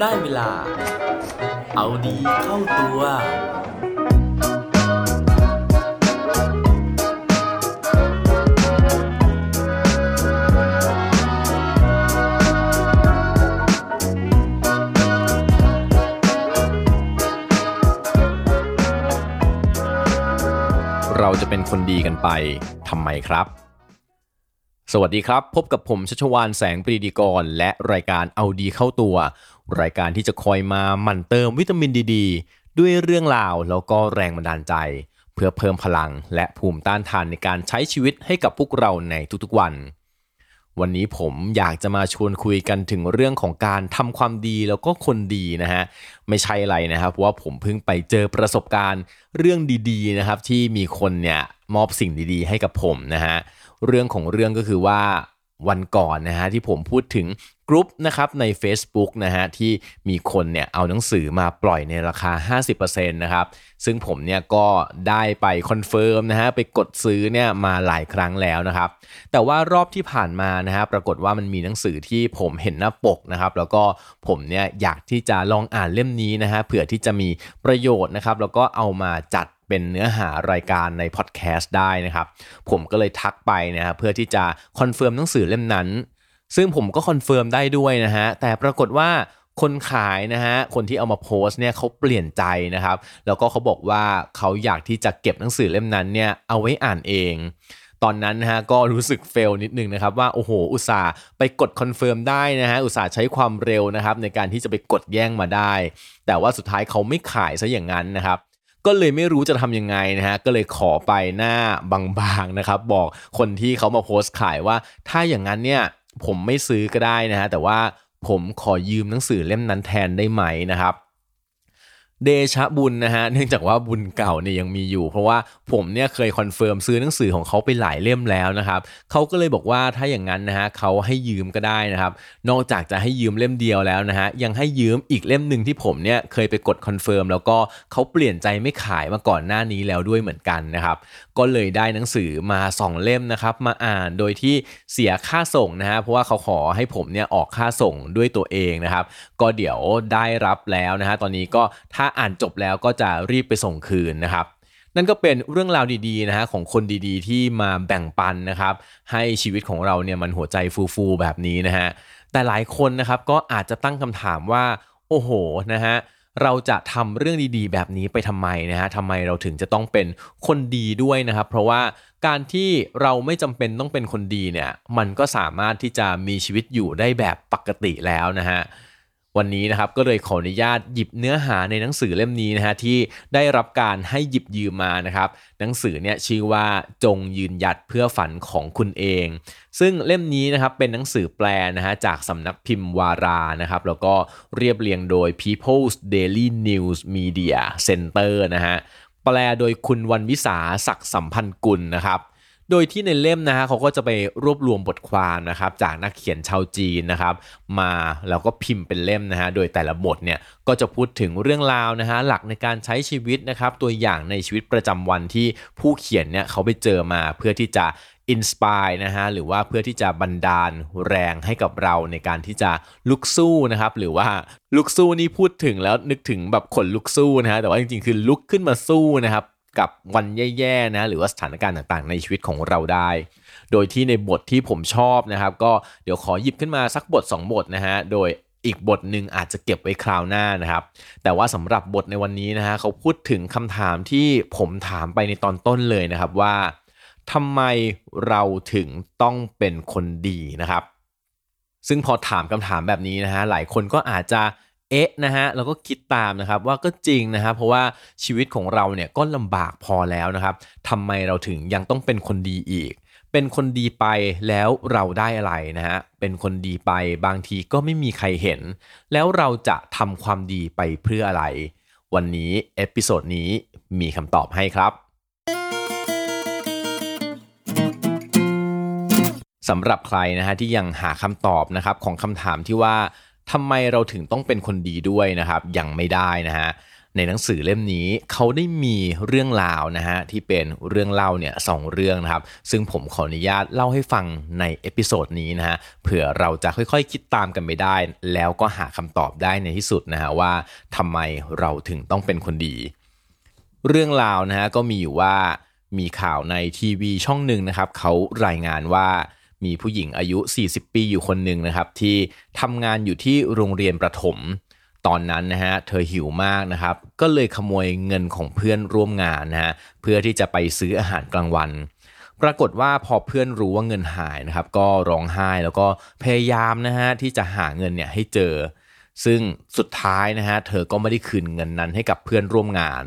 ได้เวลา เอาดีเข้าตัว เราจะเป็นคนดีกันไปทำไมครับสวัสดีครับ พบกับผมชัชวานแสงปรีดีกร และรายการเอาดีเข้าตัว รายการที่จะคอยมาหมั่นเติมวิตามินดีดด้วยเรื่องราวแล้วก็แรงบันดาลใจ เพื่อเพิ่มพลังและภูมิต้านทานในการใช้ชีวิตให้กับพวกเราในทุกๆวัน วันนี้ผมอยากจะมาชวนคุยกันถึงเรื่องของการทำความดีแล้วก็คนดีนะฮะไม่ใช่อะไรนะครับเพราะว่าผมเพิ่งไปเจอประสบการณ์เรื่องดีๆนะครับ ที่มีคนเนี่ยมอบสิ่งดีๆ ให้กับผมนะฮะเรื่องของเรื่องก็คือว่าวันก่อนนะฮะที่ผมพูดถึง กรุ๊ปนะครับใน Facebook นะฮะที่มีคนเนี่ยเอาหนังสือมาปล่อยในราคา 50%นะครับซึ่งผมเนี่ยก็ได้ไป confirm นะฮะไปกดซื้อเนี่ยมาหลายครั้งแล้วนะครับแต่ว่ารอบที่ผ่านมานะฮะปรากฏว่ามันมีหนังสือที่ผมเห็นหน้าปกนะครับแล้วก็ผมเนี่ยอยากที่จะลองอ่านเล่มนี้นะฮะเผื่อที่จะมีประโยชน์นะครับแล้วก็เอามาจัดเป็นเนื้อหารายการในพอดแคสต์ได้นะครับผมก็เลยทักไปนะครับเพื่อที่จะ confirm หนังสือเล่มนั้น ซึ่งผมก็ confirm ได้ด้วยนะฮะ แต่ปรากฏว่าคนขายนะฮะ คนที่เอามาโพสต์เนี่ยเขาเปลี่ยนใจนะครับ แล้วก็เขาบอกว่าเขาอยากที่จะเก็บหนังสือเล่มนั้นเนี่ยเอาไว้อ่านเอง ตอนนั้นนะฮะก็รู้สึก fail นิดนึงนะครับว่าโอ้โห อุตส่าห์ไปกด confirm ได้นะฮะ อุตส่าห์ใช้ความเร็วนะครับในการที่จะไปกดแย่งมาได้ แต่ว่าสุดท้ายเขาไม่ขายซะอย่างนั้นนะครับก็เลยไม่รู้จะทำยังไงนะฮะ ก็เลยขอไปหน้าบางๆนะครับ บอกคนที่เขามาโพสต์ขายว่า ถ้าอย่างนั้นเนี่ย ผมไม่ซื้อก็ได้นะฮะแต่ว่าผมขอยืมหนังสือเล่มนั้นแทนได้ไหมนะครับ เดชะบุญนะฮะเนื่องจากว่าบุญเก่าเนี่ยยังมีอยู่ เพราะว่าผมเนี่ยเคย confirm ซื้อหนังสือของเขาไปหลายเล่มแล้วนะครับเขาก็เลยบอกว่าถ้าอย่างนั้นนะฮะเขาให้ยืมก็ได้นะครับนอกจากจะให้ยืมเล่มเดียวแล้วนะฮะยังให้ยืมอีกเล่มหนึ่งที่ผมเนี่ยเคยไปกด confirm แล้วก็เขาเปลี่ยนใจไม่ขายมาก่อนหน้านี้แล้วด้วยเหมือนกันนะครับก็เลยได้หนังสือมา 2 เล่มนะครับมาอ่านโดยที่เสียค่าส่งนะฮะเพราะว่าเขาขอให้ผมเนี่ยออกค่าส่งด้วยตัวเองนะครับก็เดี๋ยวได้รับแล้วนะฮะตอนนี้ก็ถ้าอ่านจบแล้วก็จะรีบไปส่งคืนนะครับ นั่นก็เป็นเรื่องราวดีๆนะฮะของคนดีๆ ที่มาแบ่งปันนะครับ ให้ชีวิตของเราเนี่ยมันหัวใจฟูๆแบบนี้นะฮะแต่หลายคนนะครับก็อาจจะตั้งคำถามว่า โอ้โหนะฮะเราจะทำเรื่องดีๆ แบบนี้ไปทำไมนะฮะทำไมเราถึงจะต้องเป็นคนดีด้วยนะครับ เพราะว่าการที่เราไม่จำเป็นต้องเป็นคนดีเนี่ย มันก็สามารถที่จะมีชีวิตอยู่ได้แบบปกติแล้วนะฮะ วันนี้นะครับก็เลยขออนุญาตหยิบเนื้อหาในหนังสือเล่มนี้นะฮะที่ได้รับการให้หยิบยืมมานะครับหนังสือเนี่ยชื่อว่าจงยืนหยัดเพื่อฝันของคุณเอง ซึ่งเล่มนี้นะครับเป็นหนังสือแปลนะฮะจากสำนักพิมพ์วารานะครับแล้วก็เรียบเรียงโดย People's Daily News Media Center นะฮะแปลโดยคุณวันวิสาศักดิ์สัมพันธ์กุลนะครับ โดยที่ในเล่มนะฮะเขาก็จะไปรวบรวมบทความนะครับจากนักเขียนชาวจีนนะครับ มาแล้วก็พิมพ์เป็นเล่มนะฮะโดยแต่ละบทเนี่ยก็จะพูดถึงเรื่องราวนะฮะหลักในการใช้ชีวิตนะครับตัวอย่างในชีวิตประจำวันที่ผู้เขียนเนี่ยเขาไปเจอมาเพื่อที่จะอินสปายนะฮะหรือว่าเพื่อที่จะบันดาลแรงให้กับเราในการที่จะลุกสู้นะครับ หรือว่าลุกสู้นี่พูดถึงแล้วนึกถึงแบบขนลุกสู้นะฮะแต่ว่าจริงๆคือลุกขึ้นมาสู้นะครับ กับวันแย่ๆนะหรือว่าสถานการณ์ต่างๆ ในชีวิตของเราได้ โดยที่ในบทที่ผมชอบนะครับ ก็เดี๋ยวขอหยิบขึ้นมาสักบท 2 บทนะฮะโดยอีกบทหนึ่งอาจจะเก็บไว้คราวหน้านะครับ แต่ว่าสำหรับบทในวันนี้นะฮะเขาพูดถึงคำถามที่ผมถามไปในตอนต้นเลยนะครับว่าทำไมเราถึงต้องเป็นคนดีนะครับ ซึ่งพอถามคำถามแบบนี้นะฮะหลายคนก็อาจจะ เอ๊ะนะฮะแล้วก็คิดตามนะครับว่าก็จริงนะครับเพราะว่าชีวิตของเราเนี่ยก็ลำบากพอแล้วนะครับทำไมเราถึงยังต้องเป็นคนดีอีก เป็นคนดีไปแล้วเราได้อะไรนะฮะเป็นคนดีไปบางทีก็ไม่มีใครเห็น แล้วเราจะทำความดีไปเพื่ออะไร วันนี้ episode นี้มีคำตอบให้ครับสำหรับใครนะฮะที่ยังหาคำตอบนะครับของคำถามที่ว่า ทำไมเราถึงต้องเป็นคนดีด้วยนะครับ ยังไม่ได้นะฮะในหนังสือเล่มนี้เขาได้มีเรื่องราวนะฮะที่เป็นเรื่องเล่าเนี่ยสองเรื่องนะครับ ซึ่งผมขออนุญาตเล่าให้ฟังใน episode นี้นะฮะเผื่อเราจะค่อยๆคคิดตามกันไปได้ แล้วก็หาคำตอบได้ในที่สุดนะฮะว่าทำไมเราถึงต้องเป็นคนดี เรื่องราวนะฮะก็มีอยู่ว่ามีข่าวในทีวีช่องหนึ่งนะครับเขารายงานว่า มีผู้หญิงอายุ 40 ปีอยู่คนหนึ่งนะครับ ที่ทำงานอยู่ที่โรงเรียนประถม ตอนนั้นนะฮะเธอหิวมากนะครับ ก็เลยขโมยเงินของเพื่อนร่วมงานนะฮะเพื่อที่จะไปซื้ออาหารกลางวัน ปรากฏว่าพอเพื่อนรู้ว่าเงินหายนะครับ ก็ร้องไห้แล้วก็พยายามนะฮะที่จะหาเงินเนี่ยให้เจอ ซึ่งสุดท้ายนะฮะเธอก็ไม่ได้คืนเงินนั้นให้กับเพื่อนร่วมงาน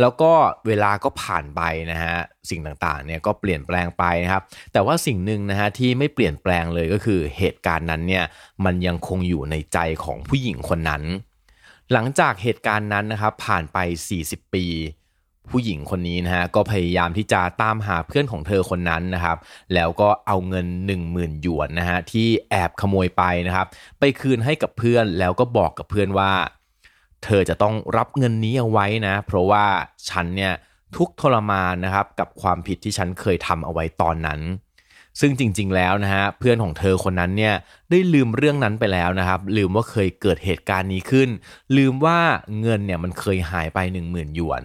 แล้วก็เวลาก็ผ่านไปนะฮะสิ่งต่างๆเนี่ยก็เปลี่ยนแปลงไปนะครับ แต่ว่าสิ่งหนึ่งนะฮะที่ไม่เปลี่ยนแปลงเลยก็คือเหตุการณ์นั้นเนี่ยมันยังคงอยู่ในใจของผู้หญิงคนนั้น หลังจากเหตุการณ์นั้นนะครับผ่านไป 40 ปี ผู้หญิงคนนี้นะฮะก็พยายามที่จะตามหาเพื่อนของเธอคนนั้นนะครับ แล้วก็เอาเงิน 10,000หยวนนะฮะที่แอบขโมยไปนะครับ ไปคืนให้กับเพื่อนแล้วก็บอกกับเพื่อนว่า เธอจะต้องรับเงินนี้เอาไว้นะ เพราะว่าฉันเนี่ยทุกทรมานนะครับกับความผิดที่ฉันเคยทำเอาไว้ตอนนั้น ซึ่งจริงๆแล้วนะฮะเพื่อนของเธอคนนั้นเนี่ยได้ลืมเรื่องนั้นไปแล้วนะครับ ลืมว่าเคยเกิดเหตุการณ์นี้ขึ้น ลืมว่าเงินเนี่ยมันเคยหายไป 1 0,000หยวน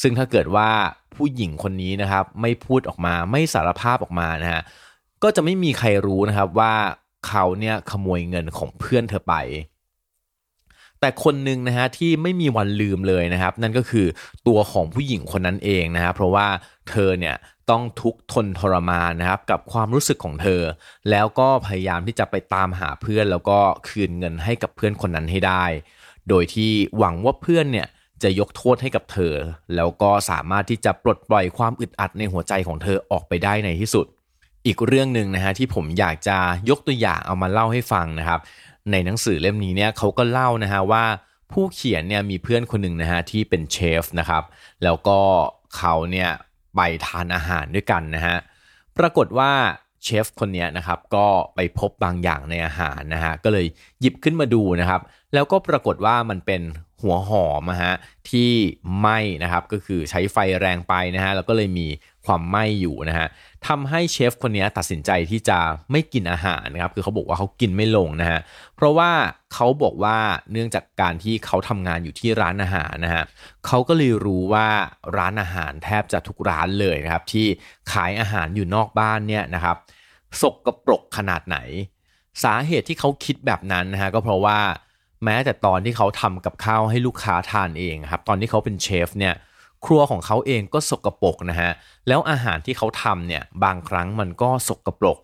ซึ่งถ้าเกิดว่าผู้หญิงคนนี้นะครับไม่พูดออกมาไม่สารภาพออกมานะฮะก็จะไม่มีใครรู้นะครับว่าเขาเนี่ยขโมยเงินของเพื่อนเธอไป แต่คนหนึ่งนะฮะที่ไม่มีวันลืมเลยนะครับ นั่นก็คือตัวของผู้หญิงคนนั้นเองนะฮะเพราะว่าเธอเนี่ยต้องทุกทนทรมานนะครับกับความรู้สึกของเธอ แล้วก็พยายามที่จะไปตามหาเพื่อน แล้วก็คืนเงินให้กับเพื่อนคนนั้นให้ได้ โดยที่หวังว่าเพื่อนเนี่ยจะยกโทษให้กับเธอ แล้วก็สามารถที่จะปลดปล่อยความอึดอัดในหัวใจของเธอออกไปได้ในที่สุด อีกเรื่องหนึ่งนะฮะที่ผมอยากจะยกตัวอย่างเอามาเล่าให้ฟังนะครับ ในหนังสือเล่มนี้เนี่ยเขาก็เล่านะฮะว่าผู้เขียนเนี่ยมีเพื่อนคนหนึ่งนะฮะที่เป็นเชฟนะครับแล้วก็เขาเนี่ยไปทานอาหารด้วยกันนะฮะปรากฏว่าเชฟคนนี้นะครับก็ไปพบบางอย่างในอาหารนะฮะก็เลยหยิบขึ้นมาดูนะครับ แล้วก็ปรากฏว่ามันเป็นหัวหอมนะฮะที่ไหม้นะครับก็คือใช้ไฟแรงไปนะฮะแล้วก็เลยมี ความไหม้อยู่นะฮะทำให้เชฟคนนี้ตัดสินใจที่จะไม่กินอาหารนะครับคือเขาบอกว่าเขากินไม่ลงนะฮะเพราะว่าเขาบอกว่าเนื่องจากการที่เขาทำงานอยู่ที่ร้านอาหารนะฮะเขาก็เลยรู้ว่าร้านอาหารแทบจะทุกร้านเลยนะครับที่ขายอาหารอยู่นอกบ้านเนี่ยนะครับสกกระปรกขนาดไหน สาเหตุที่เขาคิดแบบนั้นนะฮะก็เพราะว่าแม้แต่ตอนที่เขาทำกับข้าวให้ลูกค้าทานเองครับตอนที่เขาเป็นเชฟเนี่ย ครัวของเขาเองก็สกปรกนะฮะแล้วอาหารที่เขาทำเนี่ยบางครั้งมันก็สกปรก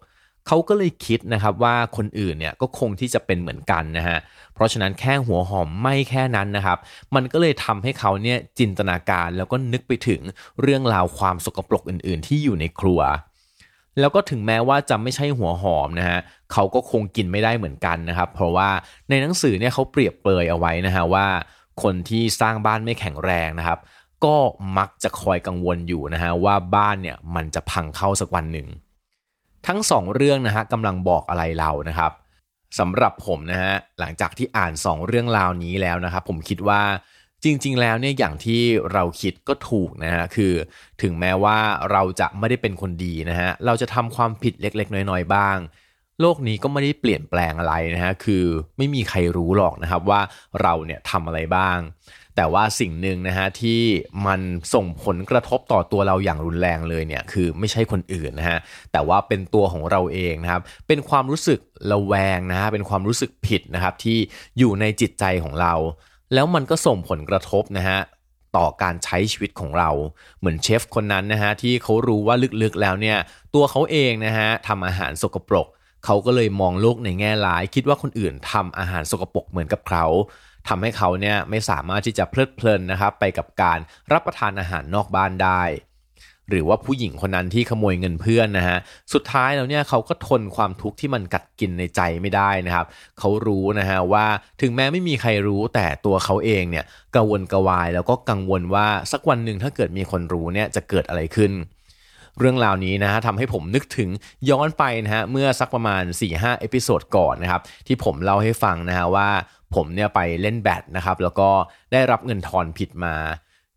เขาก็เลยคิดนะครับว่าคนอื่นเนี่ยก็คงที่จะเป็นเหมือนกันนะฮะเพราะฉะนั้นแค่หัวหอมไม่แค่นั้นนะครับมันก็เลยทำให้เขาเนี่ยจินตนาการแล้วก็นึกไปถึงเรื่องราวความสกปรกอื่น ๆ ที่อยู่ในครัวแล้วก็ถึงแม้ว่าจะไม่ใช่หัวหอมนะฮะเขาก็คงกินไม่ได้เหมือนกันนะครับ เพราะว่าในหนังสือเนี่ยเขาเปรียบเปรยเอาไว้นะฮะว่า คนที่สร้างบ้านไม่แข็งแรงนะครับ ก็มักจะคอยกังวลอยู่นะฮะว่าบ้านเนี่ยมันจะพังเข้าสักวันหนึ่ง ทั้งสองเรื่องนะฮะกำลังบอกอะไรเรานะครับสำหรับผมนะฮะหลังจากที่อ่านสองเรื่องราวนี้แล้วนะครับผมคิดว่าจริงๆ แล้วเนี่ยอย่างที่เราคิดก็ถูกนะฮะคือถึงแม้ว่าเราจะไม่ได้เป็นคนดีนะฮะเราจะทำความผิดเล็กๆ น้อยๆ บ้าง โลกนี้ก็ไม่ได้เปลี่ยนแปลงอะไรนะฮะ คือไม่มีใครรู้หรอกนะครับว่าเราเนี่ยทำอะไรบ้าง แต่ว่าสิ่งหนึ่งนะฮะที่มันส่งผลกระทบต่อตัวเราอย่างรุนแรงเลยเนี่ยคือไม่ใช่คนอื่นนะฮะ แต่ว่าเป็นตัวของเราเองนะครับ เป็นความรู้สึกระแวงนะฮะ เป็นความรู้สึกผิดนะครับที่อยู่ในจิตใจของเรา แล้วมันก็ส่งผลกระทบนะฮะต่อการใช้ชีวิตของเราเหมือนเชฟคนนั้นนะฮะที่เขารู้ว่าลึกๆแล้วเนี่ยตัวเขาเองนะฮะทำอาหารสกปรก เขาก็เลยมองโลกในแง่ร้าย คิดว่าคนอื่นทำอาหารสกปรกเหมือนกับเขาทำให้เขาเนี่ยไม่สามารถที่จะเพลิดเพลินนะครับไปกับการรับประทานอาหารนอกบ้านได้ หรือว่าผู้หญิงคนนั้นที่ขโมยเงินเพื่อนนะฮะสุดท้ายแล้วเนี่ยเขาก็ทนความทุกข์ที่มันกัดกินในใจไม่ได้นะครับ เขารู้นะฮะว่าถึงแม้ไม่มีใครรู้แต่ตัวเขาเองเนี่ยกระวนกระวายแล้วก็กังวลว่าสักวันหนึ่งถ้าเกิดมีคนรู้เนี่ยจะเกิดอะไรขึ้น เรื่องราวนี้นะฮะทำให้ผมนึกถึงย้อนไปนะฮะเมื่อสักประมาณ 4-5 episode ก่อนนะครับที่ผมเล่าให้ฟังนะฮะว่าผมเนี่ยไปเล่นแบดนะครับแล้วก็ได้รับเงินทอนผิดมา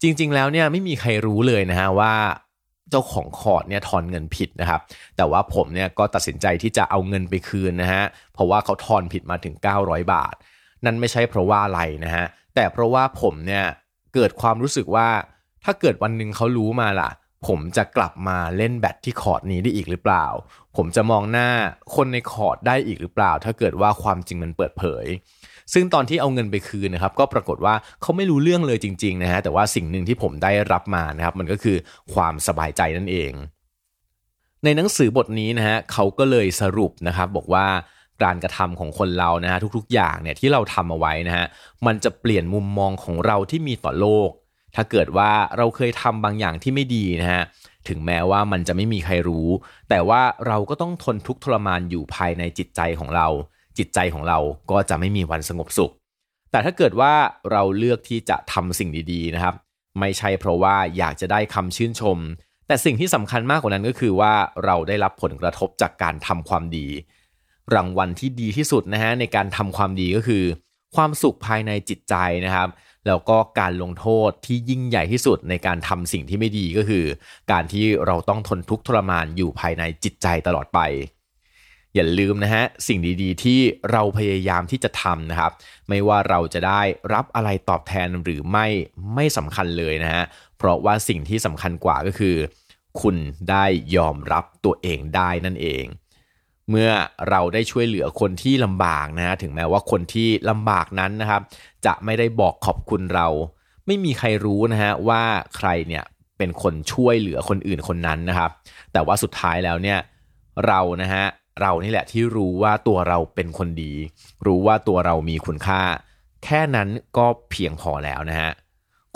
จริง ๆ แล้วเนี่ยไม่มีใครรู้เลยนะฮะว่าเจ้าของคอร์ทเนี่ยทอนเงินผิดนะครับแต่ว่าผมเนี่ยก็ตัดสินใจที่จะเอาเงินไปคืนนะฮะเพราะว่าเขาทอนผิดมาถึง 900 บาท นั่นไม่ใช่เพราะว่าอะไรนะฮะแต่เพราะว่าผมเนี่ยเกิดความรู้สึกว่าถ้าเกิดวันหนึ่งเขารู้มาล่ะ ผมจะกลับมาเล่นแบดที่คอร์ดนี้ได้อีกหรือเปล่า ผมจะมองหน้าคนในคอร์ดได้อีกหรือเปล่า ถ้าเกิดว่าความจริงมันเปิดเผย ซึ่งตอนที่เอาเงินไปคืนนะครับก็ปรากฏว่าเขาไม่รู้เรื่องเลยจริงๆนะฮะแต่ว่าสิ่งหนึ่งที่ผมได้รับมานะครับมันก็คือความสบายใจนั่นเอง ในหนังสือบทนี้นะฮะเขาก็เลยสรุปนะครับบอกว่าการกระทำของคนเรานะฮะทุกๆ อย่างเนี่ยที่เราทำเอาไว้นะฮะมันจะเปลี่ยนมุมมองของเราที่มีต่อโลก ถ้าเกิดว่าเราเคยทำบางอย่างที่ไม่ดีนะฮะถึงแม้ว่ามันจะไม่มีใครรู้ แต่ว่าเราก็ต้องทนทุกข์ทรมานอยู่ภายในจิตใจของเรา จิตใจของเราก็จะไม่มีวันสงบสุข แต่ถ้าเกิดว่าเราเลือกที่จะทำสิ่งดีๆนะครับ ไม่ใช่เพราะว่าอยากจะได้คำชื่นชม แต่สิ่งที่สำคัญมากกว่านั้นก็คือว่าเราได้รับผลกระทบจากการทำความดี รางวัลที่ดีที่สุดนะฮะในการทำความดีก็คือ ความสุขภายในจิตใจนะครับ แล้วก็การลงโทษที่ยิ่งใหญ่ที่สุดในการทำสิ่งที่ไม่ดีก็คือ การที่เราต้องทนทุกข์ทรมานอยู่ภายในจิตใจตลอดไป อย่าลืมนะฮะสิ่งดีๆ ที่เราพยายามที่จะทำนะครับ ไม่ว่าเราจะได้รับอะไรตอบแทนหรือไม่ไม่สำคัญเลยนะฮะเพราะว่าสิ่งที่สำคัญกว่าก็คือ คุณได้ยอมรับตัวเองได้นั่นเอง เมื่อเราได้ช่วยเหลือคนที่ลำบากนะฮะถึงแม้ว่าคนที่ลำบากนั้นนะครับ จะไม่ได้บอกขอบคุณเรา ไม่มีใครรู้นะฮะว่าใครเนี่ยเป็นคนช่วยเหลือคนอื่นคนนั้นนะครับ แต่ว่าสุดท้ายแล้วเนี่ยเรานะฮะเรานี่แหละที่รู้ว่าตัวเราเป็นคนดี รู้ว่าตัวเรามีคุณค่า แค่นั้นก็เพียงพอแล้วนะฮะ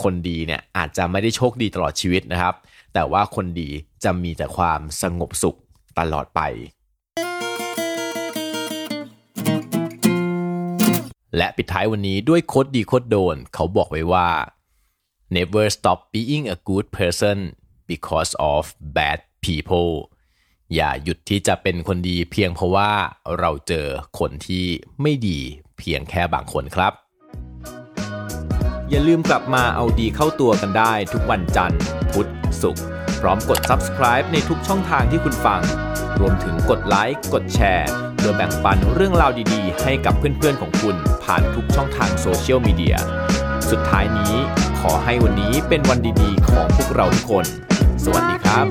คนดีเนี่ยอาจจะไม่ได้โชคดีตลอดชีวิตนะครับ แต่ว่าคนดีจะมีแต่ความสงบสุขตลอดไป และปิดท้ายวันนี้ด้วยโคดดีโคดโดน เขาบอกไว้ว่า never stop being a good person because of bad people อย่าหยุดที่จะเป็นคนดีเพียงเพราะว่าเราเจอคนที่ไม่ดีเพียงแค่บางคนครับ อย่าลืมกลับมาเอาดีเข้าตัวกันได้ทุกวันจันทร์ พุธศุกร์พร้อมกด subscribe ในทุกช่องทางที่คุณฟัง รวมถึงกดไลค์กดแชร์ พื่อแบ่งปันเรื่องราวดีๆ ให้กับเพื่อนๆของคุณผ่านทุกช่องทางโซเชียลมีเดีย สุดท้ายนี้ขอให้วันนี้เป็นวันดีๆ ของพวกเราทุกคน สวัสดีครับ